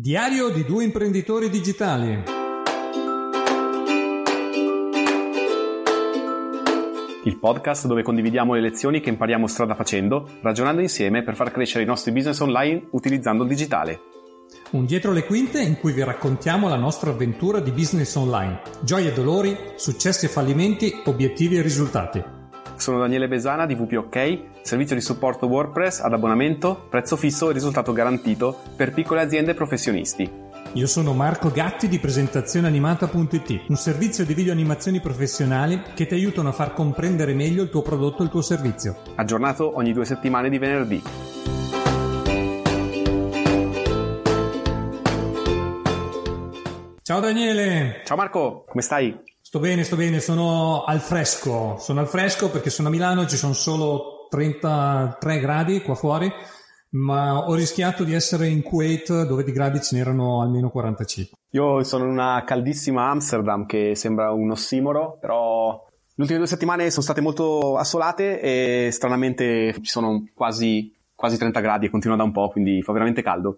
Diario di due imprenditori digitali. Il podcast dove condividiamo le lezioni che impariamo strada facendo, ragionando insieme per far crescere i nostri business online utilizzando il digitale. Un dietro le quinte in cui vi raccontiamo la nostra avventura di business online, gioie e dolori, successi e fallimenti, obiettivi e risultati. Sono Daniele Besana di WPOK, servizio di supporto WordPress ad abbonamento, prezzo fisso e risultato garantito per piccole aziende e professionisti. Io sono Marco Gatti di presentazioneanimata.it, un servizio di video animazioni professionali che ti aiutano a far comprendere meglio il tuo prodotto e il tuo servizio. Aggiornato ogni due settimane di venerdì. Ciao Daniele! Ciao Marco, come stai? Sto bene, sto bene, sono al fresco, sono al fresco perché sono a Milano, ci sono solo 33 gradi qua fuori, ma ho rischiato di essere in Kuwait dove di gradi ce n'erano almeno 45. Io sono in una caldissima Amsterdam che sembra un ossimoro, però le ultime due settimane sono state molto assolate e stranamente ci sono quasi, quasi 30 gradi e continua da un po', quindi fa veramente caldo.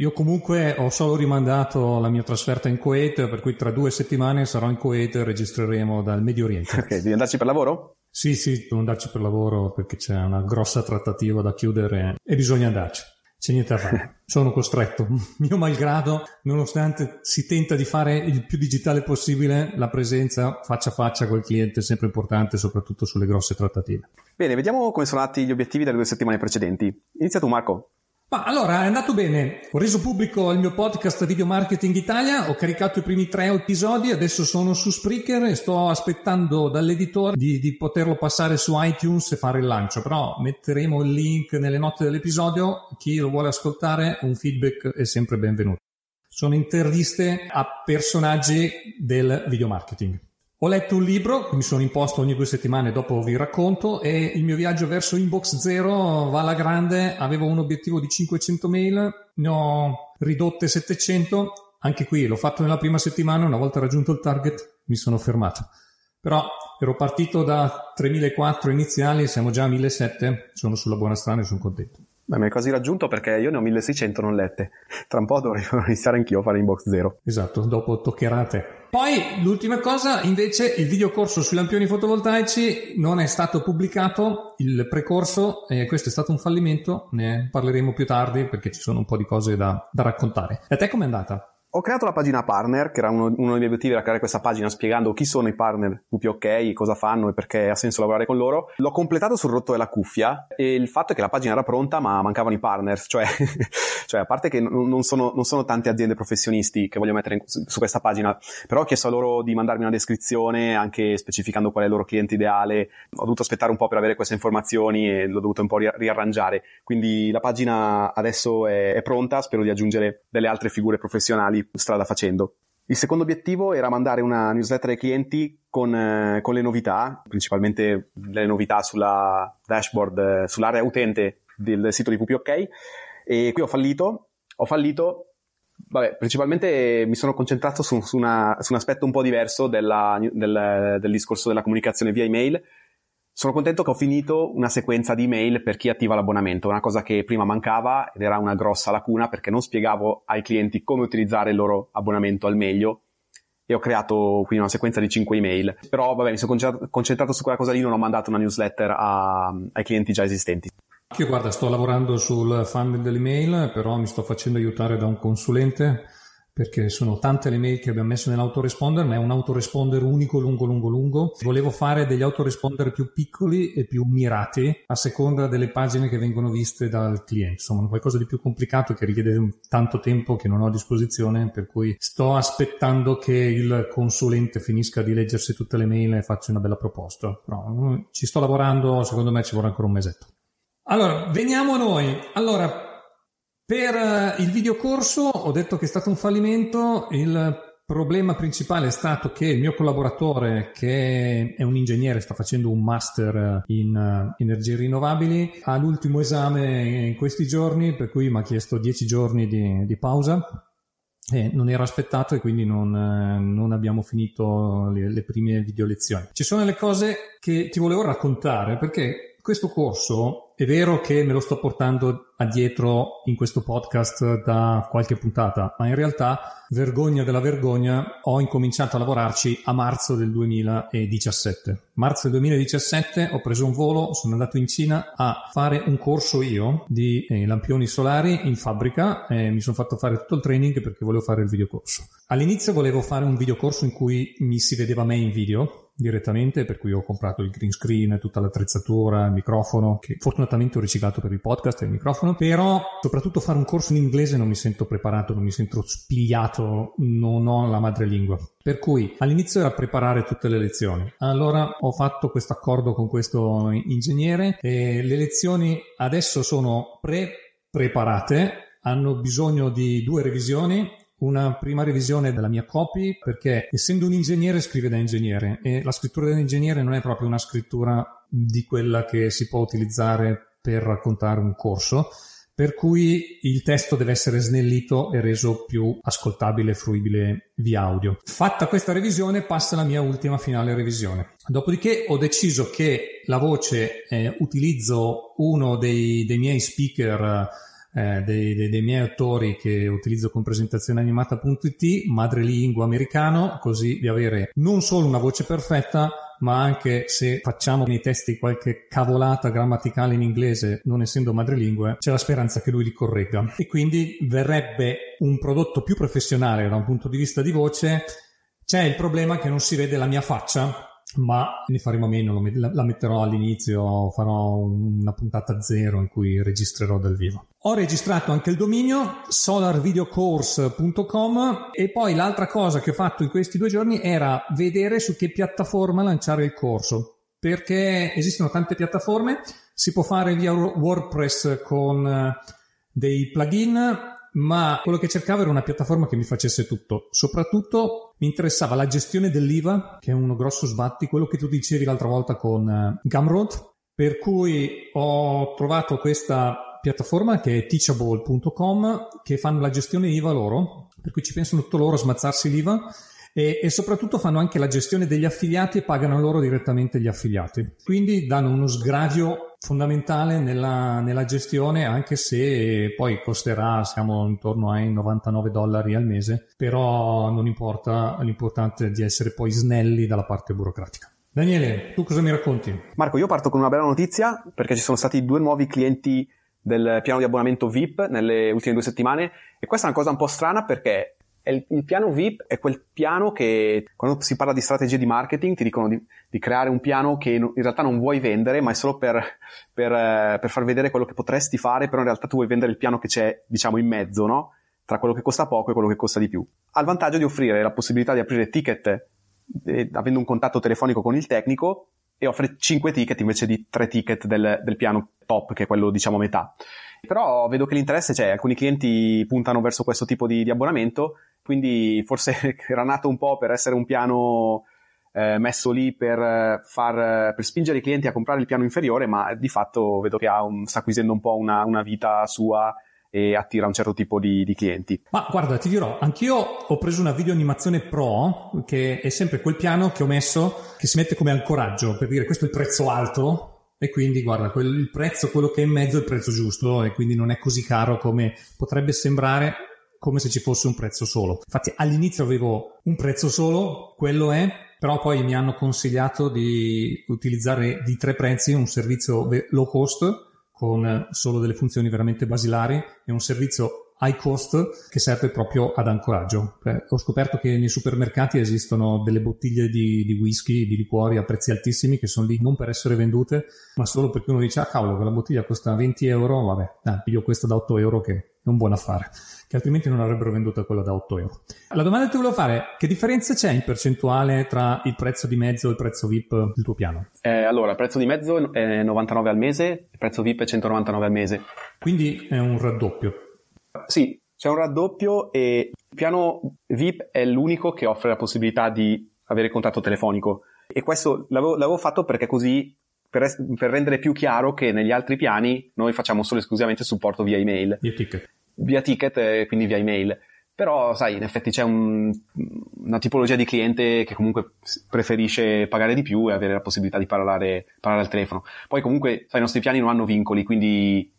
Io comunque ho solo rimandato la mia trasferta in Kuwait, per cui tra due settimane sarò in Kuwait e registreremo dal Medio Oriente. Ok, devi andarci per lavoro? Sì, sì, devo andarci per lavoro perché c'è una grossa trattativa da chiudere e bisogna andarci. C'è niente da fare, sono costretto. Mio malgrado, nonostante si tenta di fare il più digitale possibile, la presenza faccia a faccia col cliente è sempre importante, soprattutto sulle grosse trattative. Bene, vediamo come sono andati gli obiettivi delle due settimane precedenti. Inizia tu Marco. Ma allora è andato bene. Ho reso pubblico il mio podcast Video Marketing Italia, ho caricato i primi tre episodi, adesso sono su Spreaker e sto aspettando dall'editore di, di, poterlo passare su iTunes e fare il lancio. Però metteremo il link nelle note dell'episodio. Chi lo vuole ascoltare, un feedback è sempre benvenuto. Sono interviste a personaggi del video marketing. Ho letto un libro, mi sono imposto ogni due settimane, dopo vi racconto, e il mio viaggio verso Inbox Zero va alla grande. Avevo un obiettivo di 500 mail, ne ho ridotte 700. Anche qui l'ho fatto nella prima settimana, una volta raggiunto il target mi sono fermato. Però ero partito da 3004 iniziali, siamo già a 1700, sono sulla buona strada e sono contento. Beh, mi hai quasi raggiunto perché io ne ho 1600 non lette. Tra un po' dovrei iniziare anch'io a fare inbox zero. Esatto, dopo toccherà a te. Poi l'ultima cosa, invece, il videocorso sui lampioni fotovoltaici non è stato pubblicato, il precorso, e questo è stato un fallimento, ne parleremo più tardi perché ci sono un po' di cose da, da raccontare. E a te com'è andata? Ho creato la pagina partner, che era uno, uno, dei miei obiettivi era creare questa pagina spiegando chi sono i partner WPOK, cosa fanno e perché ha senso lavorare con loro. L'ho completato sul rotto della cuffia e il fatto è che la pagina era pronta ma mancavano i partners, cioè, cioè a parte che non sono, non sono, tante aziende professionisti che voglio mettere in, su questa pagina, però ho chiesto a loro di mandarmi una descrizione anche specificando qual è il loro cliente ideale. Ho dovuto aspettare un po' per avere queste informazioni e l'ho dovuto un po' riarrangiare. Quindi la pagina adesso è, è pronta, spero di aggiungere delle altre figure professionali strada facendo. Il secondo obiettivo era mandare una newsletter ai clienti con, eh, con le novità, principalmente le novità sulla dashboard, eh, sull'area utente del sito di WPOK e qui ho fallito, ho fallito Vabbè, principalmente mi sono concentrato su, su, una, su un aspetto un po' diverso della, del, del, discorso della comunicazione via email, sono contento che ho finito una sequenza di email per chi attiva l'abbonamento, una cosa che prima mancava ed era una grossa lacuna perché non spiegavo ai clienti come utilizzare il loro abbonamento al meglio e ho creato quindi una sequenza di 5 email. Però vabbè, mi sono concentrato su quella cosa lì, non ho mandato una newsletter a, ai clienti già esistenti. Io guarda, sto lavorando sul funnel dell'email, però mi sto facendo aiutare da un consulente perché sono tante le mail che abbiamo messo nell'autoresponder, ma è un autoresponder unico, lungo, lungo, lungo. Volevo fare degli autoresponder più piccoli e più mirati a seconda delle pagine che vengono viste dal cliente. Insomma, qualcosa di più complicato che richiede tanto tempo che non ho a disposizione, per cui sto aspettando che il consulente finisca di leggersi tutte le mail e faccia una bella proposta. Però mm, ci sto lavorando, secondo me ci vorrà ancora un mesetto. Allora, veniamo a noi. Allora, per eh, il videocorso ho detto che è stato un fallimento, il problema principale è stato che il mio collaboratore, che è un ingegnere, sta facendo un master in uh, energie rinnovabili, ha l'ultimo esame in questi giorni, per cui mi ha chiesto 10 giorni di, di pausa. Eh, non era aspettato e quindi non, eh, non abbiamo finito le, le, prime video lezioni. Ci sono le cose che ti volevo raccontare perché questo corso è vero che me lo sto portando addietro in questo podcast da qualche puntata, ma in realtà, vergogna della vergogna, ho incominciato a lavorarci a marzo del 2017. Marzo del 2017 ho preso un volo, sono andato in Cina a fare un corso io di eh, lampioni solari in fabbrica e mi sono fatto fare tutto il training perché volevo fare il videocorso. All'inizio volevo fare un videocorso in cui mi si vedeva me in video, direttamente, per cui ho comprato il green screen, tutta l'attrezzatura, il microfono, che fortunatamente ho riciclato per il podcast e il microfono, però soprattutto fare un corso in inglese non mi sento preparato, non mi sento spigliato, non ho la madrelingua. Per cui all'inizio era preparare tutte le lezioni. Allora ho fatto questo accordo con questo ingegnere e le lezioni adesso sono pre-preparate, hanno bisogno di due revisioni una prima revisione della mia copy perché essendo un ingegnere scrive da ingegnere e la scrittura dell'ingegnere non è proprio una scrittura di quella che si può utilizzare per raccontare un corso per cui il testo deve essere snellito e reso più ascoltabile e fruibile via audio. Fatta questa revisione passa la mia ultima finale revisione. Dopodiché ho deciso che la voce eh, utilizzo uno dei, dei miei speaker eh, dei, dei, dei, miei autori che utilizzo con presentazione animata.it, madrelingua americano, così di avere non solo una voce perfetta, ma anche se facciamo nei testi qualche cavolata grammaticale in inglese, non essendo madrelingue, c'è la speranza che lui li corregga. E quindi verrebbe un prodotto più professionale da un punto di vista di voce. C'è il problema che non si vede la mia faccia ma ne faremo meno, la metterò all'inizio, farò una puntata zero in cui registrerò dal vivo. Ho registrato anche il dominio solarvideocourse.com e poi l'altra cosa che ho fatto in questi due giorni era vedere su che piattaforma lanciare il corso perché esistono tante piattaforme, si può fare via WordPress con eh, dei plugin ma quello che cercavo era una piattaforma che mi facesse tutto. Soprattutto mi interessava la gestione dell'IVA, che è uno grosso sbatti, quello che tu dicevi l'altra volta con uh, Gumroad, per cui ho trovato questa piattaforma che è teachable.com che fanno la gestione IVA loro, per cui ci pensano tutto loro a smazzarsi l'IVA e, e, soprattutto fanno anche la gestione degli affiliati e pagano loro direttamente gli affiliati. Quindi danno uno sgravio fondamentale nella, nella gestione anche se poi costerà, siamo intorno ai 99 dollari al mese, però non importa, l'importante è di essere poi snelli dalla parte burocratica. Daniele, tu cosa mi racconti? Marco, io parto con una bella notizia perché ci sono stati due nuovi clienti del piano di abbonamento VIP nelle ultime due settimane e questa è una cosa un po' strana perché il, il, piano VIP è quel piano che quando si parla di strategie di marketing ti dicono di, di creare un piano che in realtà non vuoi vendere, ma è solo per, per, eh, per, far vedere quello che potresti fare, però in realtà tu vuoi vendere il piano che c'è, diciamo, in mezzo, no? Tra quello che costa poco e quello che costa di più. Ha il vantaggio di offrire la possibilità di aprire ticket eh, avendo un contatto telefonico con il tecnico e offre 5 ticket invece di 3 ticket del, del piano top, che è quello, diciamo, metà. Però vedo che l'interesse c'è, alcuni clienti puntano verso questo tipo di, di abbonamento quindi forse era nato un po' per essere un piano eh, messo lì per, far, per spingere i clienti a comprare il piano inferiore, ma di fatto vedo che un, sta acquisendo un po' una, una, vita sua e attira un certo tipo di, di, clienti. Ma guarda, ti dirò, anch'io ho preso una video animazione pro, che è sempre quel piano che ho messo, che si mette come ancoraggio, per dire questo è il prezzo alto, e quindi guarda, quel, il prezzo, quello che è in mezzo è il prezzo giusto e quindi non è così caro come potrebbe sembrare come se ci fosse un prezzo solo. Infatti all'inizio avevo un prezzo solo, quello è, però poi mi hanno consigliato di utilizzare di tre prezzi un servizio low cost con solo delle funzioni veramente basilari e un servizio high cost che serve proprio ad ancoraggio. Eh, ho scoperto che nei supermercati esistono delle bottiglie di, di, whisky, di liquori a prezzi altissimi che sono lì non per essere vendute, ma solo perché uno dice, ah cavolo, quella bottiglia costa 20 euro, vabbè, dai, piglio questa da 8 euro che è un buon affare che altrimenti non avrebbero venduto quello da 8 euro. La domanda che ti volevo fare, che differenza c'è in percentuale tra il prezzo di mezzo e il prezzo VIP del tuo piano? Eh, allora, il prezzo di mezzo è 99 al mese, il prezzo VIP è 199 al mese. Quindi è un raddoppio. Sì, c'è un raddoppio e il piano VIP è l'unico che offre la possibilità di avere contatto telefonico. E questo l'avevo, l'avevo fatto perché così per, per, rendere più chiaro che negli altri piani noi facciamo solo esclusivamente supporto via email. Via ticket via ticket e quindi via email. Però, sai, in effetti c'è un, una tipologia di cliente che comunque preferisce pagare di più e avere la possibilità di parlare, parlare al telefono. Poi comunque, sai, i nostri piani non hanno vincoli, quindi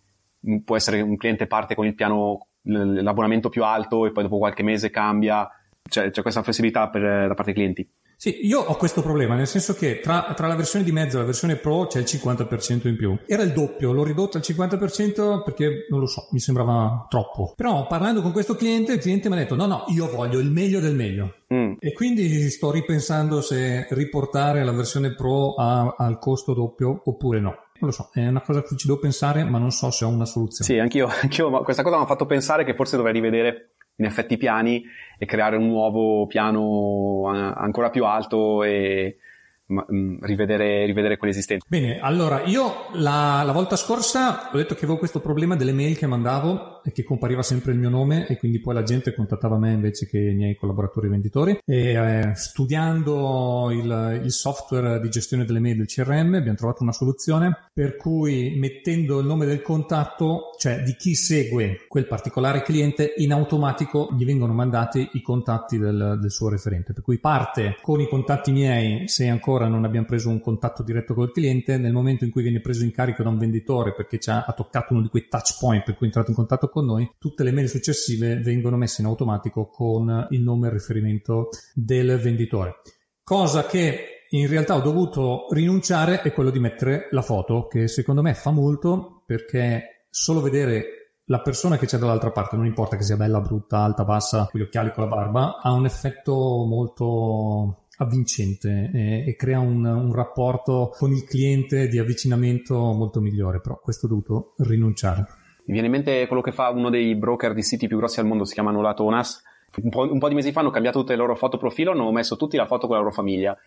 può essere un cliente parte con il piano, l'abbonamento più alto e poi dopo qualche mese cambia. Cioè, c'è questa flessibilità per, da parte dei clienti. Sì, io ho questo problema, nel senso che tra, tra, la versione di mezzo e la versione Pro c'è il 50% in più. Era il doppio, l'ho ridotto al 50% perché non lo so, mi sembrava troppo. Però parlando con questo cliente, il cliente mi ha detto: no, no, io voglio il meglio del meglio. Mm. E quindi sto ripensando se riportare la versione Pro a, al costo doppio oppure no. Non lo so, è una cosa che ci devo pensare, ma non so se ho una soluzione. Sì, anch'io, anch'io questa cosa mi ha fatto pensare che forse dovrei rivedere in effetti piani e creare un nuovo piano ancora più alto e Mm, rivedere, rivedere quelli esistenti. Bene, allora io la, la, volta scorsa ho detto che avevo questo problema delle mail che mandavo e che compariva sempre il mio nome e quindi poi la gente contattava me invece che i miei collaboratori venditori. E eh, studiando il, il, software di gestione delle mail del CRM abbiamo trovato una soluzione per cui mettendo il nome del contatto, cioè di chi segue quel particolare cliente, in automatico gli vengono mandati i contatti del, del suo referente, per cui parte con i contatti miei se ancora non abbiamo preso un contatto diretto col cliente, nel momento in cui viene preso in carico da un venditore perché ha, ha toccato uno di quei touch point per cui è entrato in contatto con noi, tutte le mail successive vengono messe in automatico con il nome e il riferimento del venditore. Cosa che in realtà ho dovuto rinunciare è quello di mettere la foto, che secondo me fa molto perché solo vedere la persona che c'è dall'altra parte, non importa che sia bella, brutta, alta, bassa, con gli occhiali, con la barba, ha un effetto molto avvincente e, e crea un, un, rapporto con il cliente di avvicinamento molto migliore, però questo ho dovuto rinunciare. Mi viene in mente quello che fa uno dei broker di siti più grossi al mondo, si chiamano Latonas. Un po', un po' di mesi fa hanno cambiato tutte le loro foto profilo, hanno messo tutti la foto con la loro famiglia.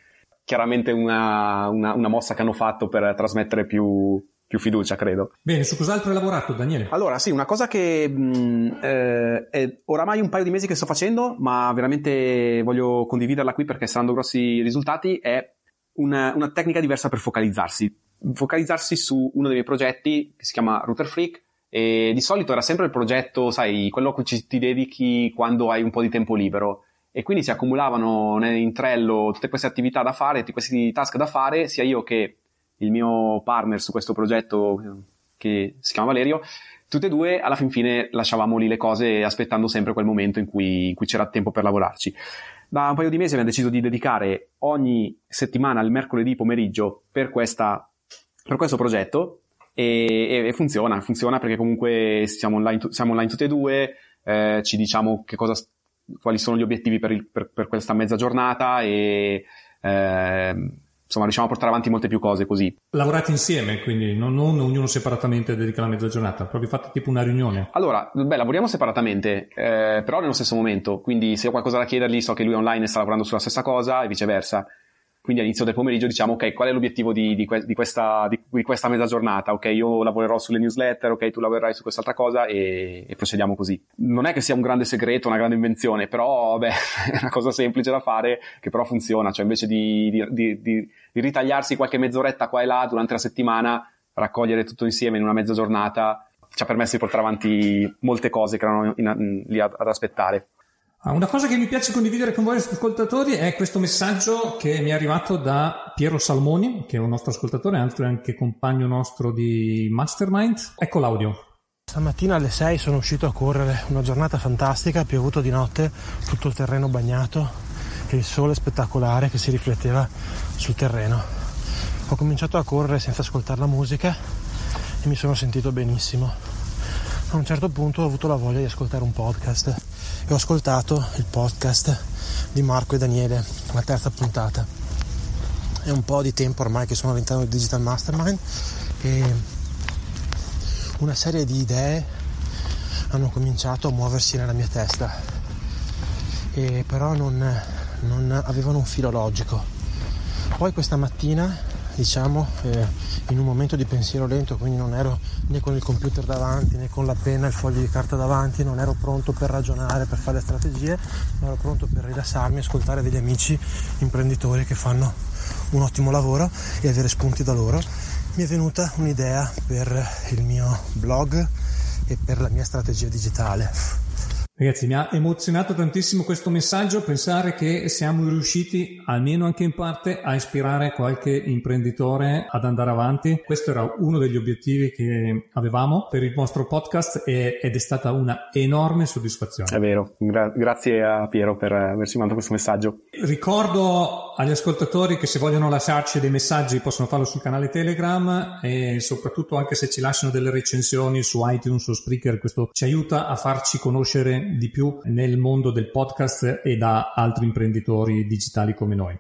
Chiaramente una, una, una mossa che hanno fatto per trasmettere più, più fiducia, credo. Bene, su cos'altro hai lavorato, Daniele? Allora, sì, una cosa che mh, eh, è oramai un paio di mesi che sto facendo, ma veramente voglio condividerla qui perché sta dando grossi risultati, è una, una tecnica diversa per focalizzarsi. Focalizzarsi su uno dei miei progetti che si chiama Router Freak, e di solito era sempre il progetto, sai, quello a cui ci, ti dedichi quando hai un po' di tempo libero. E quindi si accumulavano in Trello tutte queste attività da fare, tutti questi task da fare, sia io che il mio partner su questo progetto che si chiama Valerio, tutte e due alla fin fine lasciavamo lì le cose aspettando sempre quel momento in cui, in cui c'era tempo per lavorarci. Da un paio di mesi abbiamo deciso di dedicare ogni settimana il mercoledì pomeriggio per, questa, per questo progetto e, e, funziona, funziona perché comunque siamo online, siamo online tutte e due, eh, ci diciamo cosa, quali sono gli obiettivi per, il, per, per questa mezza giornata e eh, insomma riusciamo a portare avanti molte più cose così. Lavorate insieme, quindi non, non ognuno separatamente dedica la mezza giornata, proprio fate tipo una riunione. Allora, beh, lavoriamo separatamente, eh, però nello stesso momento, quindi se ho qualcosa da chiedergli so che lui online sta lavorando sulla stessa cosa e viceversa. Quindi all'inizio del pomeriggio diciamo, ok, qual è l'obiettivo di, di, que- di, questa, di, questa, mezza giornata? Ok, io lavorerò sulle newsletter, ok, tu lavorerai su quest'altra cosa e, e, procediamo così. Non è che sia un grande segreto, una grande invenzione, però, beh, è una cosa semplice da fare che però funziona. Cioè, invece di, ritagliarsi qualche mezz'oretta qua e là durante la settimana, raccogliere tutto insieme in una mezza giornata ci ha permesso di portare avanti molte cose che erano in, in, lì ad, ad aspettare. Ah, una cosa che mi piace condividere con voi ascoltatori è questo messaggio che mi è arrivato da Piero Salmoni, che è un nostro ascoltatore, anche compagno nostro di Mastermind. Ecco l'audio. Stamattina alle 6 sono uscito a correre, una giornata fantastica, piovuto di notte, tutto il terreno bagnato e il sole spettacolare che si rifletteva sul terreno. Ho cominciato a correre senza ascoltare la musica e mi sono sentito benissimo. A un certo punto ho avuto la voglia di ascoltare un podcast e ho ascoltato il podcast di Marco e Daniele, la terza puntata. È un po' di tempo ormai che sono all'interno del Digital Mastermind e una serie di idee hanno cominciato a muoversi nella mia testa, e però non, non avevano un filo logico. Poi questa mattina diciamo eh, in un momento di pensiero lento quindi non ero né con il computer davanti né con la penna e il foglio di carta davanti non ero pronto per ragionare per fare strategie ma ero pronto per rilassarmi ascoltare degli amici imprenditori che fanno un ottimo lavoro e avere spunti da loro. Mi è venuta un'idea per il mio blog e per la mia strategia digitale Ragazzi, mi ha emozionato tantissimo questo messaggio, pensare che siamo riusciti, almeno anche in parte, a ispirare qualche imprenditore ad andare avanti. Questo era uno degli obiettivi che avevamo per il nostro podcast ed è stata una enorme soddisfazione. È vero, Gra- grazie a Piero per averci mandato questo messaggio. Ricordo agli ascoltatori che se vogliono lasciarci dei messaggi possono farlo sul canale Telegram e soprattutto anche se ci lasciano delle recensioni su iTunes o Spreaker, questo ci aiuta a farci conoscere di più nel mondo del podcast e da altri imprenditori digitali come noi.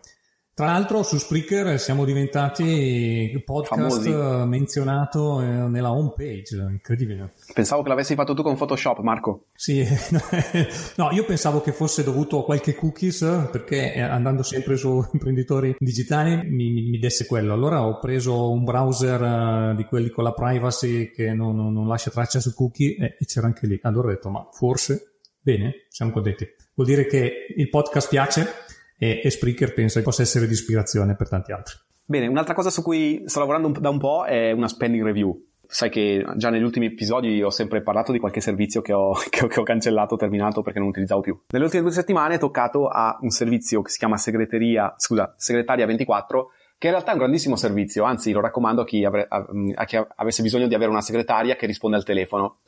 Tra l'altro su Spreaker siamo diventati podcast Famosi. menzionato eh, nella home page, incredibile. Pensavo che l'avessi fatto tu con Photoshop, Marco. Sì, no, io pensavo che fosse dovuto a qualche cookies perché eh, andando sempre su imprenditori digitali mi, mi desse quello. Allora ho preso un browser uh, di quelli con la privacy che non, non, non lascia traccia su cookie e, e c'era anche lì. Allora ho detto, ma forse Bene, siamo contenti. Vuol dire che il podcast piace e, e Spreaker pensa che possa essere di ispirazione per tanti altri. Bene, un'altra cosa su cui sto lavorando da un po' è una spending review. Sai che già negli ultimi episodi ho sempre parlato di qualche servizio che ho, che ho, che ho cancellato, terminato perché non utilizzavo più. Nelle ultime due settimane ho toccato a un servizio che si chiama segreteria, scusa, Segretaria 24, che in realtà è un grandissimo servizio, anzi lo raccomando a chi, avre, a chi avesse bisogno di avere una segretaria che risponde al telefono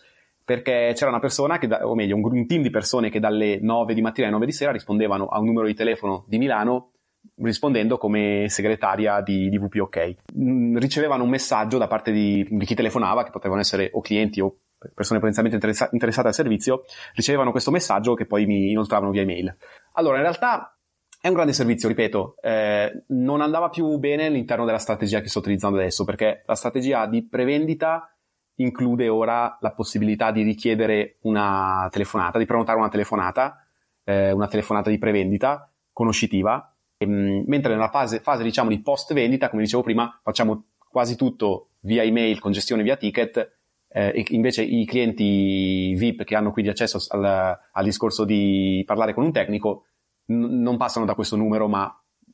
perché c'era una persona, che, o meglio, un, team di persone che dalle 9 di mattina alle 9 di sera rispondevano a un numero di telefono di Milano rispondendo come segretaria di, di VPOK. Mm, ricevevano un messaggio da parte di, di, chi telefonava, che potevano essere o clienti o persone potenzialmente interessa- interessate al servizio, ricevevano questo messaggio che poi mi inoltravano via email. Allora, in realtà è un grande servizio, ripeto, eh, non andava più bene all'interno della strategia che sto utilizzando adesso, perché la strategia di prevendita include ora la possibilità di richiedere una telefonata, di prenotare una telefonata, eh, una telefonata di prevendita conoscitiva, e, ehm, mentre nella fase, fase diciamo di post vendita, come dicevo prima, facciamo quasi tutto via email con gestione via ticket, eh, invece i clienti VIP che hanno quindi accesso al, al discorso di parlare con un tecnico n- non passano da questo numero, ma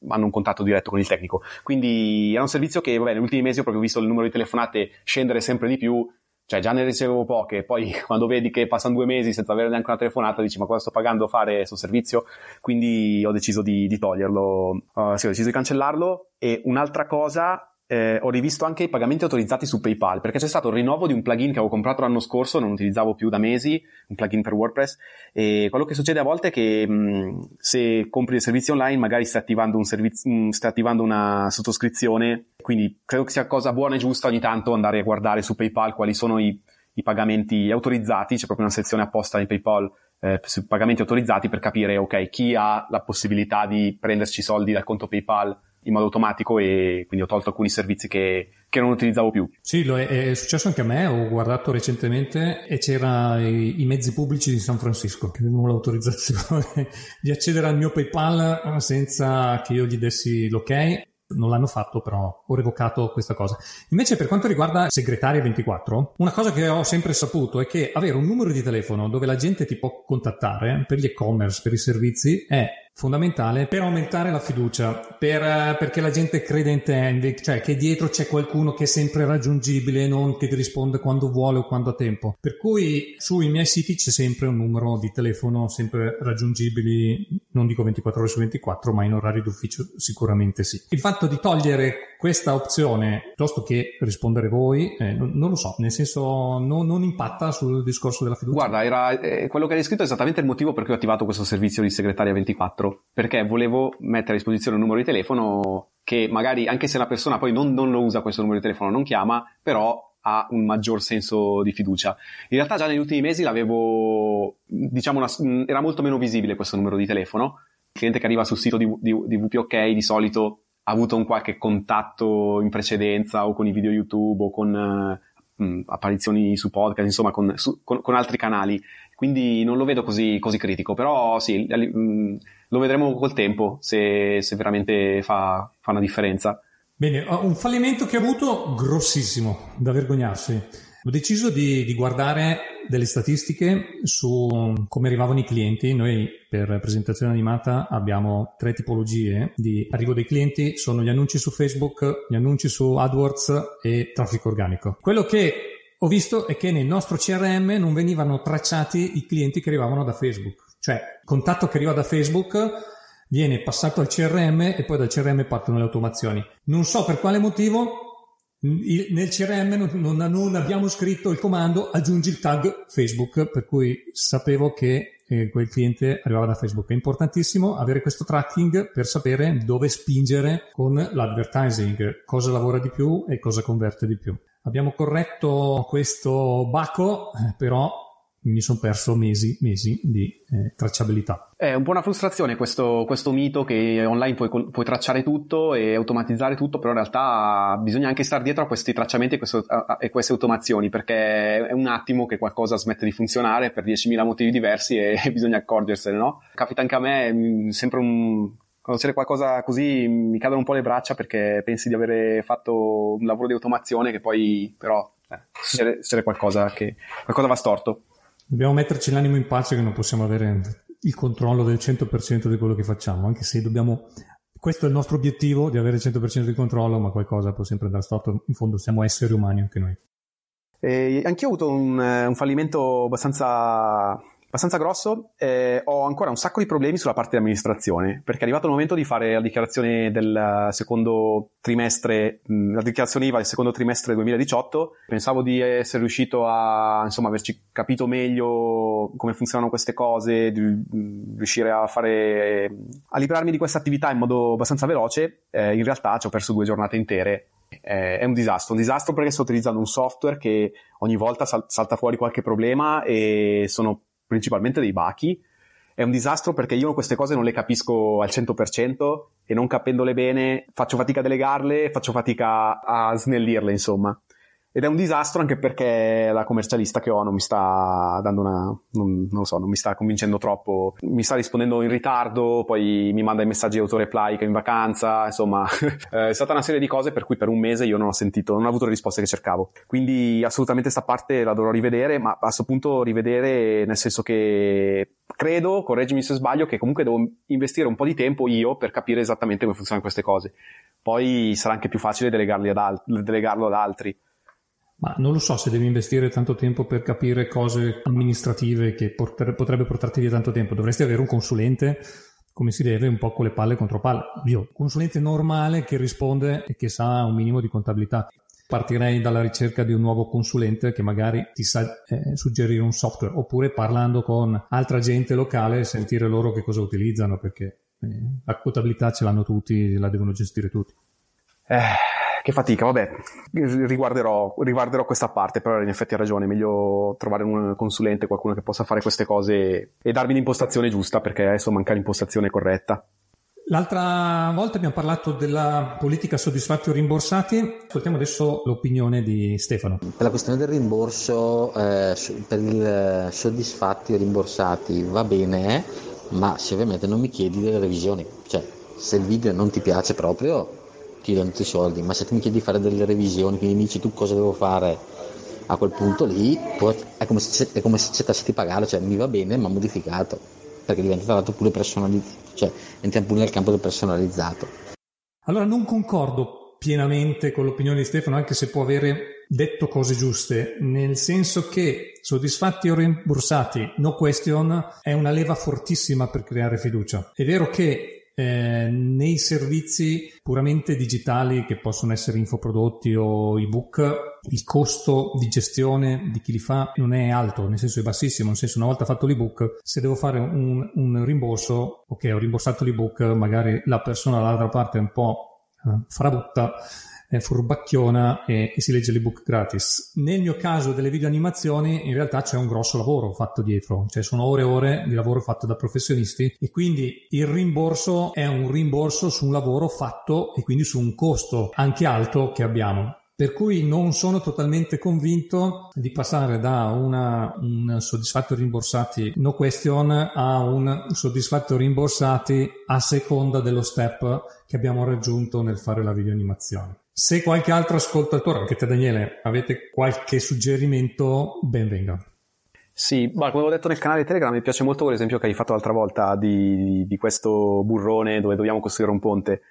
hanno un contatto diretto con il tecnico. Quindi è un servizio che, vabbè, negli ultimi mesi ho proprio visto il numero di telefonate scendere sempre di più. Cioè, già ne ricevevo poche, poi quando vedi che passano due mesi senza avere neanche una telefonata, dici, ma cosa sto pagando a fare questo servizio? Quindi ho deciso di, di toglierlo, uh, sì, ho deciso di cancellarlo. E un'altra cosa eh, ho rivisto anche i pagamenti autorizzati su PayPal perché c'è stato il rinnovo di un plugin che avevo comprato l'anno scorso, non utilizzavo più da mesi, un plugin per WordPress. E quello che succede a volte è che mh, se compri dei servizi online, magari stai attivando, un servizio, mh, stai attivando una sottoscrizione. Quindi credo che sia cosa buona e giusta ogni tanto andare a guardare su PayPal quali sono i, i pagamenti autorizzati. C'è proprio una sezione apposta in PayPal eh, su pagamenti autorizzati per capire, ok, chi ha la possibilità di prenderci soldi dal conto PayPal in modo automatico e quindi ho tolto alcuni servizi che, che non utilizzavo più. Sì, è, è, successo anche a me, ho guardato recentemente e c'era i, i mezzi pubblici di San Francisco che avevano l'autorizzazione di accedere al mio PayPal senza che io gli dessi l'ok non l'hanno fatto, però ho revocato questa cosa. Invece, per quanto riguarda Segretaria 24, una cosa che ho sempre saputo è che avere un numero di telefono dove la gente ti può contattare per gli e-commerce, per i servizi, è fondamentale per aumentare la fiducia, per, eh, perché la gente crede in te, cioè che dietro c'è qualcuno che è sempre raggiungibile, non che ti risponde quando vuole o quando ha tempo. Per cui sui miei siti c'è sempre un numero di telefono sempre raggiungibili, non dico 24 ore su 24, ma in orari d'ufficio sicuramente sì. Il fatto di togliere questa opzione piuttosto che rispondere voi, eh, non, non, lo so, nel senso non, non, impatta sul discorso della fiducia. Guarda, era, eh, quello che hai descritto è esattamente il motivo per cui ho attivato questo servizio di segretaria 24 4 perché volevo mettere a disposizione un numero di telefono che magari anche se la persona poi non, non lo usa questo numero di telefono non chiama però ha un maggior senso di fiducia. In realtà già negli ultimi mesi l'avevo, diciamo, una, era molto meno visibile questo numero di telefono. Il cliente che arriva sul sito di, di, di VPOK di solito avuto un qualche contatto in precedenza o con i video YouTube o con uh, apparizioni su podcast, insomma con, su, con, con, altri canali. Quindi non lo vedo così, così critico, però sì, mh, lo vedremo col tempo se, se veramente fa, fa una differenza. Bene, un fallimento che ha avuto grossissimo, da vergognarsi. Ho deciso di, di, guardare delle statistiche su come arrivavano i clienti. Noi per presentazione animata abbiamo tre tipologie di arrivo dei clienti, sono gli annunci su Facebook, gli annunci su AdWords e traffico organico. Quello che ho visto è che nel nostro CRM non venivano tracciati i clienti che arrivavano da Facebook. Cioè, il contatto che arriva da Facebook viene passato al CRM e poi dal CRM partono le automazioni. Non so per quale motivo nel CRM non, non, abbiamo scritto il comando aggiungi il tag Facebook, per cui sapevo che eh, quel cliente arrivava da Facebook. È importantissimo avere questo tracking per sapere dove spingere con l'advertising, cosa lavora di più e cosa converte di più. Abbiamo corretto questo baco, eh, però mi sono perso mesi, mesi di eh, tracciabilità. È un po' una frustrazione questo, questo mito che online puoi, puoi, tracciare tutto e automatizzare tutto, però in realtà bisogna anche stare dietro a questi tracciamenti e, questo, a, e queste automazioni, perché è un attimo che qualcosa smette di funzionare per 10.000 motivi diversi e, e bisogna accorgersene, no? Capita anche a me, mm, sempre un, quando c'è qualcosa così mi cadono un po' le braccia perché pensi di avere fatto un lavoro di automazione che poi però eh, c'è, c'è qualcosa che qualcosa va storto. Dobbiamo metterci l'animo in pace che non possiamo avere il controllo del 100% di quello che facciamo, anche se dobbiamo... Questo è il nostro obiettivo, di avere il 100% di controllo, ma qualcosa può sempre andare storto. In fondo siamo esseri umani anche noi. Eh, anch'io ho avuto un, un fallimento abbastanza abbastanza grosso. Eh, ho ancora un sacco di problemi sulla parte di amministrazione, perché è arrivato il momento di fare la dichiarazione del secondo trimestre, mh, la dichiarazione IVA del secondo trimestre 2018. Pensavo di essere riuscito a, insomma, averci capito meglio come funzionano queste cose, di mh, riuscire a fare, a liberarmi di questa attività in modo abbastanza veloce. Eh, in realtà ci ho perso due giornate intere è un disastro, un disastro perché sto utilizzando un software che ogni volta sal- salta fuori qualche problema e sono principalmente dei bachi. È un disastro perché io queste cose non le capisco al 100% e non capendole bene faccio fatica a delegarle, faccio fatica a snellirle, insomma. Ed è un disastro anche perché la commercialista che ho non mi sta dando una, non, non, lo so, non mi sta convincendo troppo, mi sta rispondendo in ritardo, poi mi manda i messaggi di autoreply che è in vacanza, insomma, è stata una serie di cose per cui per un mese io non ho sentito, non ho avuto le risposte che cercavo. Quindi assolutamente questa parte la dovrò rivedere, ma a questo punto rivedere nel senso che credo, correggimi se sbaglio, che comunque devo investire un po' di tempo io per capire esattamente come funzionano queste cose. Poi sarà anche più facile ad al- delegarlo ad altri. Ma non lo so se devi investire tanto tempo per capire cose amministrative che porter- potrebbe portarti via tanto tempo. Dovresti avere un consulente come si deve, un po' con le palle contro palle. Io, consulente normale che risponde e che sa un minimo di contabilità. Partirei dalla ricerca di un nuovo consulente che magari ti sa eh, suggerire un software, oppure parlando con altra gente locale, sentire loro che cosa utilizzano, perché eh, la contabilità ce l'hanno tutti, la devono gestire tutti. Eh che fatica, vabbè, riguarderò, riguarderò, questa parte, però in effetti ha ragione, è meglio trovare un consulente, qualcuno che possa fare queste cose e darmi l'impostazione giusta, perché adesso manca l'impostazione corretta. L'altra volta abbiamo parlato della politica soddisfatti o rimborsati, ascoltiamo adesso l'opinione di Stefano. Per la questione del rimborso, eh, per il soddisfatti o rimborsati va bene, ma se ovviamente non mi chiedi delle revisioni, cioè se il video non ti piace proprio ti danno tutti i soldi, ma se tu mi chiedi di fare delle revisioni, quindi mi dici tu cosa devo fare, a quel punto lì è come se, è come se accettassi di pagare, cioè mi va bene ma modificato, perché diventa tra l'altro pure personalizzato, cioè entriamo pure nel campo del personalizzato. Allora non concordo pienamente con l'opinione di Stefano, anche se può avere detto cose giuste, nel senso che soddisfatti o rimborsati, no question, è una leva fortissima per creare fiducia. È vero che eh, nei servizi puramente digitali che possono essere infoprodotti o ebook, il costo di gestione di chi li fa non è alto, nel senso è bassissimo, nel senso una volta fatto l'ebook, se devo fare un, un rimborso, ok, ho rimborsato l'ebook, magari la persona dall'altra parte è un po' eh, furbacchiona e, e, si legge l'ebook gratis. Nel mio caso delle video animazioni in realtà c'è un grosso lavoro fatto dietro, cioè sono ore e ore di lavoro fatto da professionisti e quindi il rimborso è un rimborso su un lavoro fatto e quindi su un costo anche alto che abbiamo. Per cui non sono totalmente convinto di passare da una, un soddisfatto rimborsati no question a un soddisfatto rimborsati a seconda dello step che abbiamo raggiunto nel fare la videoanimazione. Se qualche altro ascoltatore, anche te Daniele, avete qualche suggerimento, ben venga. Sì, ma come ho detto nel canale Telegram, mi piace molto l'esempio che hai fatto l'altra volta di, di, questo burrone dove dobbiamo costruire un ponte.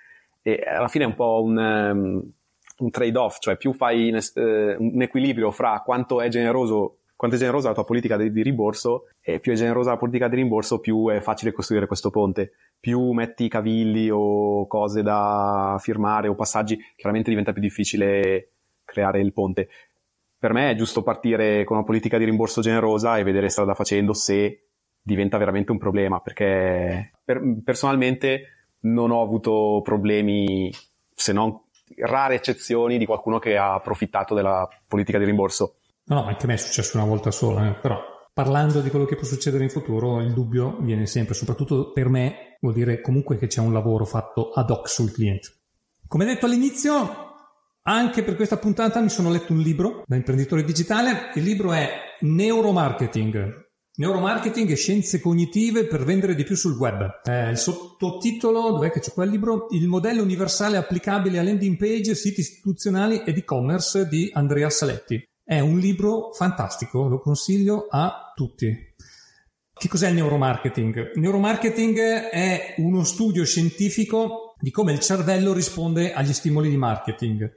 E alla fine è un po' un, um, un trade-off, cioè più fai in, eh, un equilibrio fra quanto è generoso quanto è generosa la tua politica di, di, rimborso e più è generosa la politica di rimborso più è facile costruire questo ponte più metti cavilli o cose da firmare o passaggi chiaramente diventa più difficile creare il ponte per me è giusto partire con una politica di rimborso generosa e vedere strada facendo se diventa veramente un problema, perché per, personalmente non ho avuto problemi, se non rare eccezioni, di qualcuno che ha approfittato della politica di rimborso. No, no, anche a me è successo una volta sola, eh, però parlando di quello che può succedere in futuro, il dubbio viene sempre, soprattutto per me, vuol dire comunque che c'è un lavoro fatto ad hoc sul cliente. Come detto all'inizio, anche per questa puntata mi sono letto un libro da imprenditore digitale. Il libro è Neuromarketing. Neuromarketing e scienze cognitive per vendere di più sul web. Eh, il sottotitolo, dov'è che c'è quel libro? Il modello universale applicabile a landing page, siti istituzionali ed e-commerce di Andrea Saletti. È un libro fantastico, lo consiglio a tutti. Che cos'è il neuromarketing? Il neuromarketing è uno studio scientifico di come il cervello risponde agli stimoli di marketing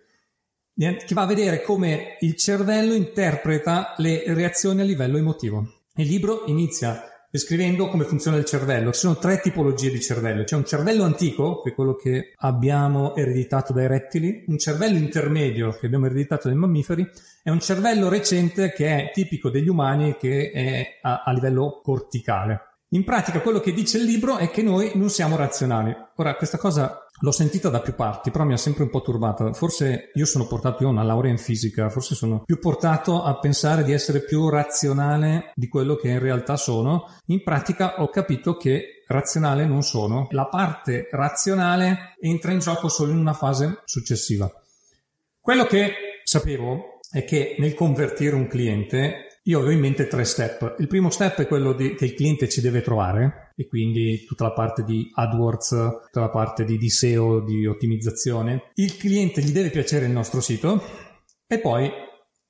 che va a vedere come il cervello interpreta le reazioni a livello emotivo. Il libro inizia descrivendo come funziona il cervello. Ci sono tre tipologie di cervello. C'è un cervello antico, che è quello che abbiamo ereditato dai rettili, un cervello intermedio che abbiamo ereditato dai mammiferi e un cervello recente che è tipico degli umani che è a, a livello corticale. In pratica quello che dice il libro è che noi non siamo razionali. Ora, questa cosa l'ho sentita da più parti, però mi ha sempre un po' turbata. Forse io sono portato, io ho una laurea in fisica, forse sono più portato a pensare di essere più razionale di quello che in realtà sono. In pratica ho capito che razionale non sono. La parte razionale entra in gioco solo in una fase successiva. Quello che sapevo è che nel convertire un cliente io avevo in mente tre step. Il primo step è quello di, che il cliente ci deve trovare e quindi tutta la parte di AdWords, tutta la parte di, di SEO, di ottimizzazione. Il cliente gli deve piacere il nostro sito e poi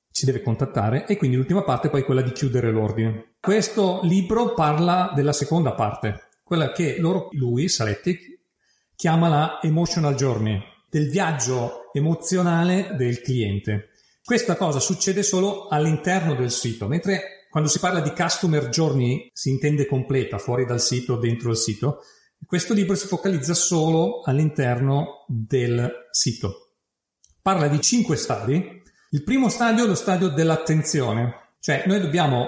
ci deve contattare e quindi l'ultima parte è poi quella di chiudere l'ordine. Questo libro parla della seconda parte, quella che loro, lui, Saletti, chiama la emotional journey, del viaggio emozionale del cliente. Questa cosa succede solo all'interno del sito, mentre quando si parla di customer journey si intende completa, fuori dal sito, dentro il sito. Questo libro si focalizza solo all'interno del sito. Parla di cinque stadi. Il primo stadio è lo stadio dell'attenzione, cioè noi dobbiamo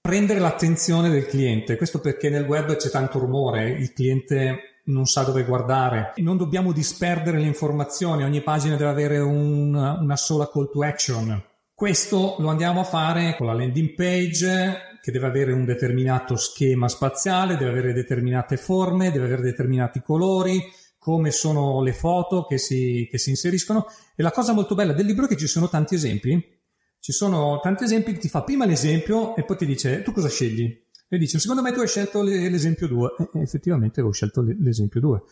prendere l'attenzione del cliente. Questo perché nel web c'è tanto rumore, il cliente non sa dove guardare. Non dobbiamo disperdere le informazioni, ogni pagina deve avere un, una sola call to action. Questo lo andiamo a fare con la landing page che deve avere un determinato schema spaziale, deve avere determinate forme, deve avere determinati colori, come sono le foto che si, che si inseriscono. E la cosa molto bella del libro è che ci sono tanti esempi. Ci sono tanti esempi, ti fa prima l'esempio e poi ti dice tu cosa scegli e dice secondo me tu hai scelto l'esempio 2 e effettivamente avevo scelto l'esempio 2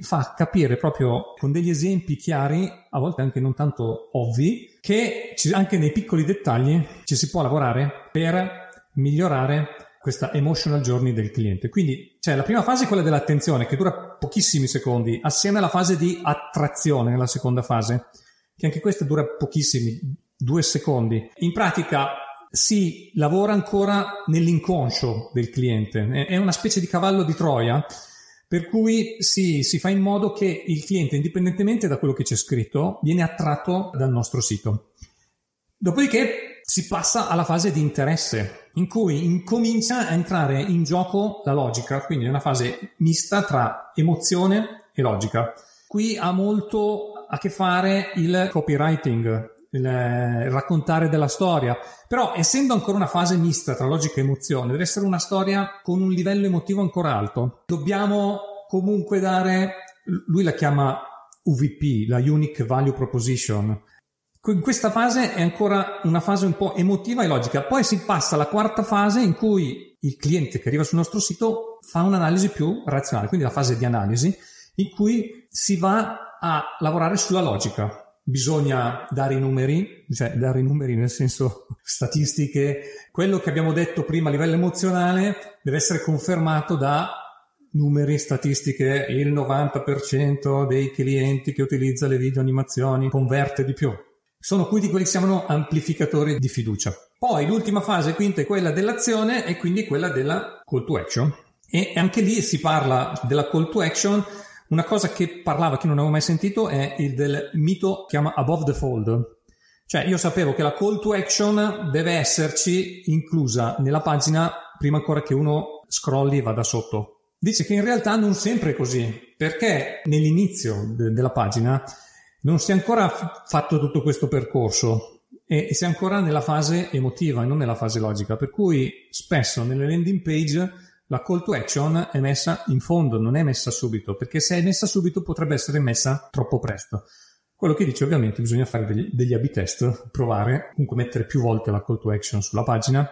fa capire proprio con degli esempi chiari, a volte anche non tanto ovvi, che anche nei piccoli dettagli ci si può lavorare per migliorare questa emotional journey del cliente. Quindi c'è la prima fase, quella dell'attenzione, che dura pochissimi secondi, assieme alla fase di attrazione nella seconda fase, che anche questa dura pochissimi, due secondi. In pratica si lavora ancora nell'inconscio del cliente, è una specie di cavallo di Troia, per cui si, si, fa in modo che il cliente, indipendentemente da quello che c'è scritto, viene attratto dal nostro sito. Dopodiché si passa alla fase di interesse, in cui incomincia a entrare in gioco la logica, quindi è una fase mista tra emozione e logica. Qui ha molto a che fare il copywriting, il, il raccontare della storia. Però, essendo ancora una fase mista tra logica e emozione, deve essere una storia con un livello emotivo ancora alto. Dobbiamo comunque dare, lui la chiama UVP, la Unique Value Proposition. In questa fase è ancora una fase un po' emotiva e logica. Poi si passa alla quarta fase in cui il cliente che arriva sul nostro sito fa un'analisi più razionale, quindi la fase di analisi in cui si va a lavorare sulla logica bisogna dare i numeri, cioè dare i numeri nel senso statistiche, quello che abbiamo detto prima a livello emozionale deve essere confermato da numeri, statistiche, il 90% dei clienti che utilizza le video animazioni converte di più. Sono quindi quelli che si chiamano amplificatori di fiducia. Poi l'ultima fase, quinta, è quella dell'azione e quindi quella della call to action. E anche lì si parla della call to action. Una cosa che parlava, che non avevo mai sentito, è il del mito che chiama above the fold. Cioè, io sapevo che la call to action deve esserci inclusa nella pagina prima ancora che uno scrolli e vada sotto. Dice che in realtà non sempre è così, perché nell'inizio de- della pagina non si è ancora f- fatto tutto questo percorso e, e si è ancora nella fase emotiva e non nella fase logica, per cui spesso nelle landing page la call to action è messa in fondo, non è messa subito, perché se è messa subito potrebbe essere messa troppo presto. Quello che dice ovviamente bisogna fare degli, degli A-B test, provare, comunque mettere più volte la call to action sulla pagina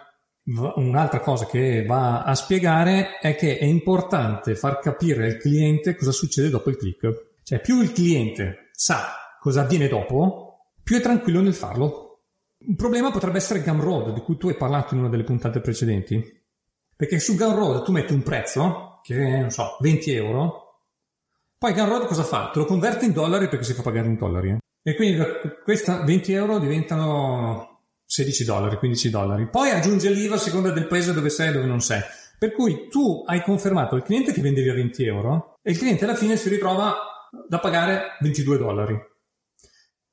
Un'altra cosa che va a spiegare è che è importante far capire al cliente cosa succede dopo il click. Cioè, più il cliente sa cosa avviene dopo, più è tranquillo nel farlo. Un problema potrebbe essere Gumroad, di cui tu hai parlato in una delle puntate precedenti. Perché su Gumroad tu metti un prezzo, che non so, 20 euro, poi Gumroad cosa fa? Te lo converte in dollari perché si fa pagare in dollari. E quindi questi 20 euro diventano 16 dollari, 15 dollari. Poi aggiunge l'IVA a seconda del paese dove sei e dove non sei. Per cui tu hai confermato al cliente che vendevi a 20 euro e il cliente alla fine si ritrova da pagare 22 dollari.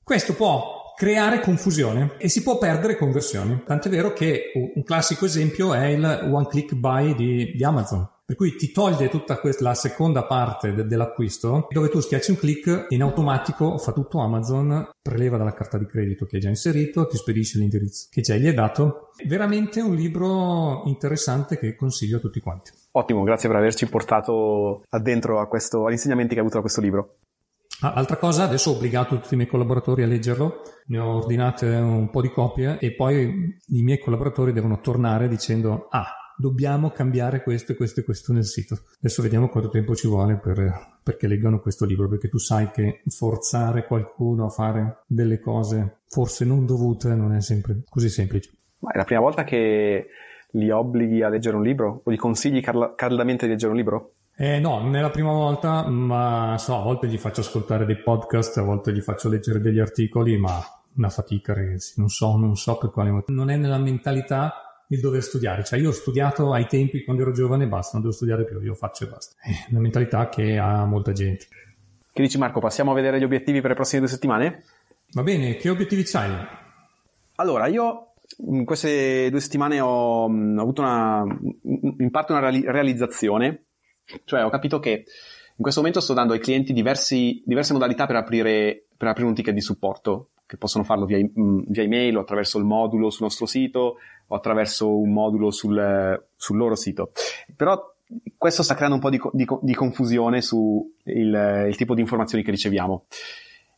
Questo può creare confusione e si può perdere conversioni. Tant'è vero che un classico esempio è il one click buy di, di Amazon. Per cui ti toglie tutta questa, la seconda parte de- dell'acquisto, dove tu schiacci un clic, in automatico fa tutto Amazon, preleva dalla carta di credito che hai già inserito, ti spedisce l'indirizzo che già gli hai dato. Veramente un libro interessante che consiglio a tutti quanti. Ottimo, grazie per averci portato addentro a questo, agli insegnamenti che hai avuto da questo libro. Ah, altra cosa, adesso ho obbligato tutti i miei collaboratori a leggerlo, ne ho ordinate un po' di copie e poi i miei collaboratori devono tornare dicendo ah, dobbiamo cambiare questo e questo e questo nel sito. Adesso vediamo quanto tempo ci vuole per, perché leggano questo libro, perché tu sai che forzare qualcuno a fare delle cose forse non dovute non è sempre così semplice. Ma è la prima volta che li obblighi a leggere un libro o gli consigli cal- caldamente di leggere un libro? Eh, no, non è la prima volta, ma so, a volte gli faccio ascoltare dei podcast, a volte gli faccio leggere degli articoli, ma una fatica, ragazzi. Non so, non so per quale motivo. Non è nella mentalità il dover studiare. Cioè io ho studiato ai tempi quando ero giovane e basta, non devo studiare più, io faccio e basta. È una mentalità che ha molta gente. Che dici Marco, passiamo a vedere gli obiettivi per le prossime due settimane? Va bene, che obiettivi c'hai? Allora, io in queste due settimane ho, ho avuto una, in parte una realizzazione, cioè ho capito che in questo momento sto dando ai clienti diversi, diverse modalità per aprire, per aprire un ticket di supporto che possono farlo via, via, email o attraverso il modulo sul nostro sito o attraverso un modulo sul, sul loro sito. Però questo sta creando un po' di, di, di confusione sul tipo di informazioni che riceviamo.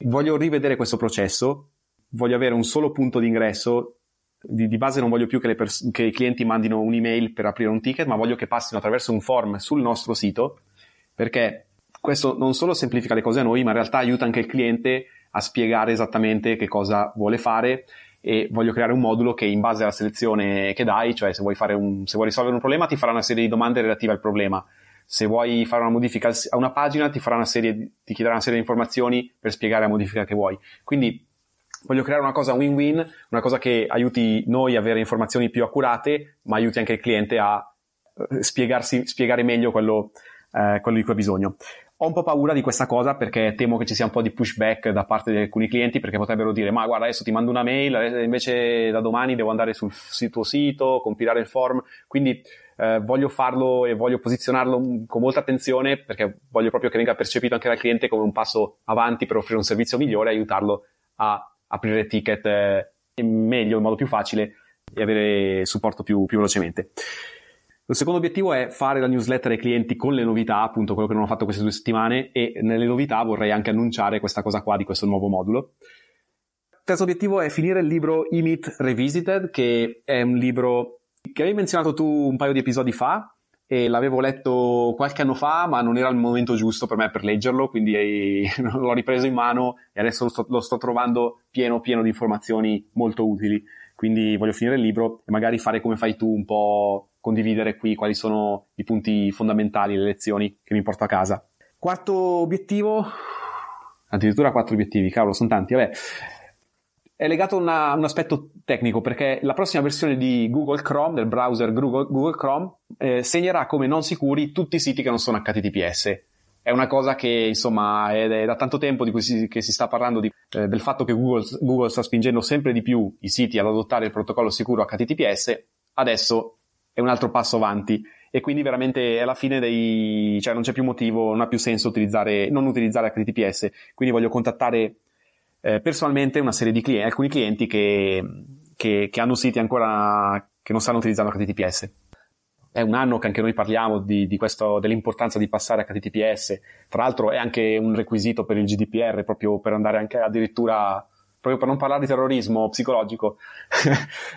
Voglio rivedere questo processo, voglio avere un solo punto di ingresso. Di, di base non voglio più che, pers- che i clienti mandino un'email per aprire un ticket, ma voglio che passino attraverso un form sul nostro sito, perché questo non solo semplifica le cose a noi, ma in realtà aiuta anche il cliente a spiegare esattamente che cosa vuole fare e voglio creare un modulo che in base alla selezione che dai, cioè se vuoi, un, se vuoi risolvere un problema ti farà una serie di domande relative al problema, se vuoi fare una modifica a una pagina ti, farà una serie, ti chiederà una serie di informazioni per spiegare la modifica che vuoi. Quindi voglio creare una cosa win-win, una cosa che aiuti noi a avere informazioni più accurate, ma aiuti anche il cliente a eh, spiegare meglio quello, eh, quello di cui ha bisogno. Ho un po' paura di questa cosa perché temo che ci sia un po' di pushback da parte di alcuni clienti perché potrebbero dire ma guarda adesso ti mando una mail, invece da domani devo andare sul tuo sito, compilare il form, quindi eh, voglio farlo e voglio posizionarlo con molta attenzione perché voglio proprio che venga percepito anche dal cliente come un passo avanti per offrire un servizio migliore e aiutarlo a aprire ticket eh, meglio, in modo più facile e avere supporto più, più velocemente. Il secondo obiettivo è fare la newsletter ai clienti con le novità, appunto quello che non ho fatto queste due settimane, e nelle novità vorrei anche annunciare questa cosa qua di questo nuovo modulo. Il terzo obiettivo è finire il libro Emit Revisited, che è un libro che avevi menzionato tu un paio di episodi fa, e l'avevo letto qualche anno fa, ma non era il momento giusto per me per leggerlo, quindi l'ho ripreso in mano e adesso lo sto, lo sto trovando pieno, pieno di informazioni molto utili. Quindi voglio finire il libro e magari fare come fai tu un po' condividere qui quali sono i punti fondamentali, le lezioni che mi porto a casa. Quarto obiettivo, addirittura quattro obiettivi, cavolo, sono tanti, vabbè. È legato a un aspetto tecnico perché la prossima versione di Google Chrome, del browser Google, Google Chrome, eh, segnerà come non sicuri tutti i siti che non sono HTTPS è una cosa che insomma è, è da tanto tempo di cui si, che si sta parlando di, eh, del fatto che Google, Google, sta spingendo sempre di più i siti ad adottare il protocollo sicuro HTTPS, adesso è un altro passo avanti. E quindi veramente è la fine dei, cioè non c'è più motivo, non ha più senso utilizzare, non utilizzare HTTPS, quindi voglio contattare eh, personalmente una serie di clienti, alcuni clienti che, che, che hanno siti ancora che non stanno utilizzando HTTPS è un anno che anche noi parliamo di, di questo, dell'importanza di passare a HTTPS. Tra l'altro è anche un requisito per il GDPR, proprio per andare anche addirittura, proprio per non parlare di terrorismo psicologico,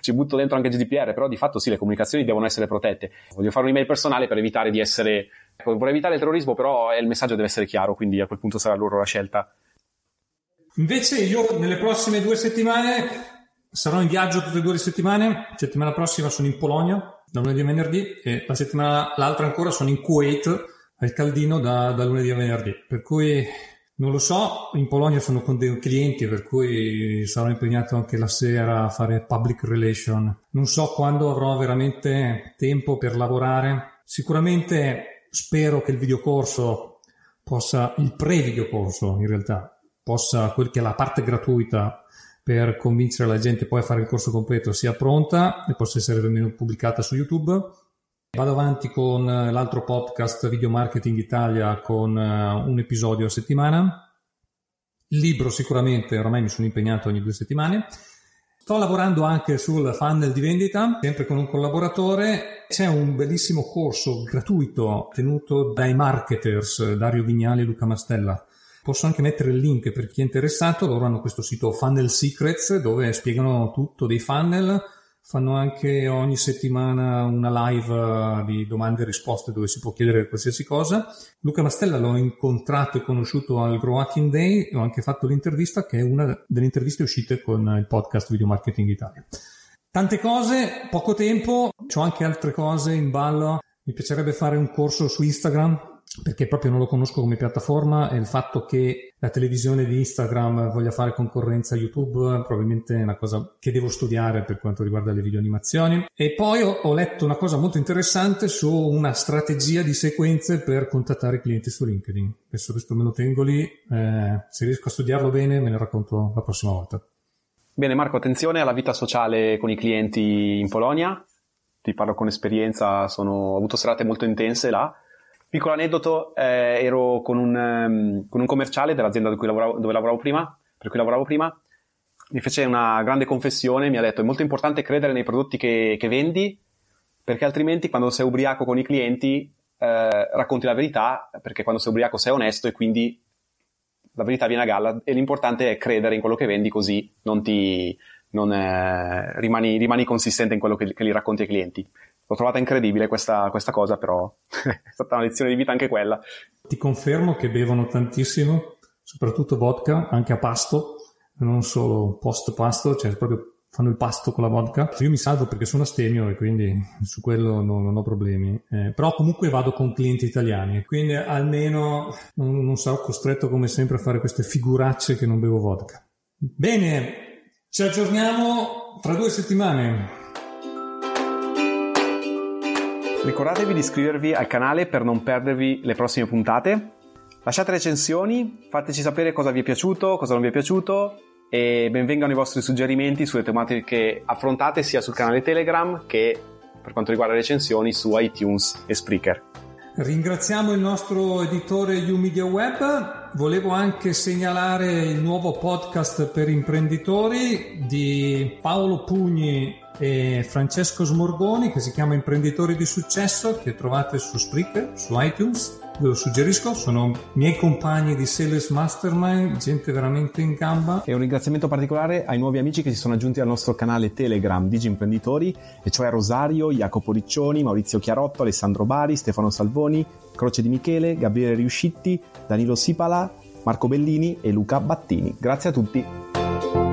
ci butto dentro anche il GDPR, però di fatto sì, le comunicazioni devono essere protette. Voglio fare un'email personale per evitare di essere, ecco, vorrei evitare il terrorismo, però il messaggio deve essere chiaro, quindi a quel punto sarà loro la scelta. Invece io nelle prossime due settimane sarò in viaggio tutte e due le settimane, settimana prossima sono in Polonia, da lunedì a venerdì e la settimana l'altra ancora sono in Kuwait al caldino da, da lunedì a venerdì. Per cui non lo so, in Polonia sono con dei clienti per cui sarò impegnato anche la sera a fare public relation. Non so quando avrò veramente tempo per lavorare. Sicuramente spero che il videocorso possa, il pre-videocorso in realtà, possa, quel che è la parte gratuita per convincere la gente poi a fare il corso completo sia pronta e possa essere pubblicata su YouTube. Vado avanti con eh, l'altro podcast Video Marketing Italia con eh, un episodio a settimana. Libro sicuramente, ormai mi sono impegnato ogni due settimane. Sto lavorando anche sul funnel di vendita, sempre con un collaboratore. C'è un bellissimo corso gratuito tenuto dai marketers Dario Vignali e Luca Mastella Posso anche mettere il link per chi è interessato, loro hanno questo sito Funnel Secrets dove spiegano tutto dei funnel, fanno anche ogni settimana una live eh, di domande e risposte dove si può chiedere qualsiasi cosa. Luca Mastella l'ho incontrato e conosciuto al Grow Hacking Day e ho anche fatto l'intervista che è una delle interviste uscite con il podcast Video Marketing Italia. Tante cose, poco tempo, ho anche altre cose in ballo. Mi piacerebbe fare un corso su Instagram perché proprio non lo conosco come piattaforma e il fatto che la televisione di Instagram voglia fare concorrenza a YouTube probabilmente è una cosa che devo studiare per quanto riguarda le videoanimazioni. E poi ho, ho letto una cosa molto interessante su una strategia di sequenze per contattare i clienti su LinkedIn. Adesso questo me lo tengo lì, eh, se riesco a studiarlo bene me ne racconto la prossima volta. Bene Marco, attenzione alla vita sociale con i clienti in Polonia. Ti parlo con esperienza, sono, ho avuto serate molto intense là Piccolo aneddoto, eh, ero con un, um, con un, commerciale dell'azienda lavoravo, dove lavoravo prima, per cui lavoravo prima, mi fece una grande confessione, mi ha detto è molto importante credere nei prodotti che, che vendi, perché altrimenti quando sei ubriaco con i clienti eh, racconti la verità, perché quando sei ubriaco sei onesto e quindi la verità viene a galla e l'importante è credere in quello che vendi così non ti eh, rimani, rimani, consistente in quello che, che, li racconti ai clienti. L'ho trovata incredibile questa, questa cosa, però è stata una lezione di vita anche quella. Ti confermo che bevono tantissimo, soprattutto vodka, anche a pasto, non solo post pasto, cioè proprio fanno il pasto con la vodka. Io mi salvo perché sono astemio e quindi su quello non, non ho problemi. Eh, però comunque vado con clienti italiani, quindi almeno non, non, sarò costretto come sempre a fare queste figuracce che non bevo vodka. Bene, ci aggiorniamo tra due settimane. Ricordatevi di iscrivervi al canale per non perdervi le prossime puntate. Lasciate recensioni, fateci sapere cosa vi è piaciuto, cosa non vi è piaciuto e benvengano i vostri suggerimenti sulle tematiche affrontate sia sul canale Telegram che per quanto riguarda le recensioni su iTunes e Spreaker. Ringraziamo il nostro editore UMedia Web. Volevo anche segnalare il nuovo podcast per imprenditori di Paolo Pugni e Francesco Smorgoni che si chiama Imprenditori di Successo che trovate su Spreaker, su iTunes. Ve lo suggerisco, sono miei compagni di Sales Mastermind, gente veramente in gamba. E un ringraziamento particolare ai nuovi amici che si sono aggiunti al nostro canale Telegram Digi Imprenditori, e cioè Rosario, Jacopo Riccioni, Maurizio Chiarotto, Alessandro Bari, Stefano Salvoni, Croce di Michele, Gabriele Riuscitti, Danilo Sipala, Marco Bellini e Luca Battini. Grazie a tutti.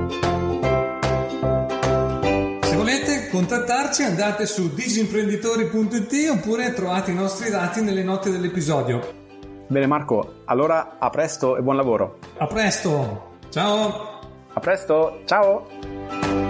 Contattarci andate su disimprenditori.it oppure trovate i nostri dati nelle note dell'episodio. Bene Marco, allora a presto e buon lavoro. A presto, ciao! A presto, ciao!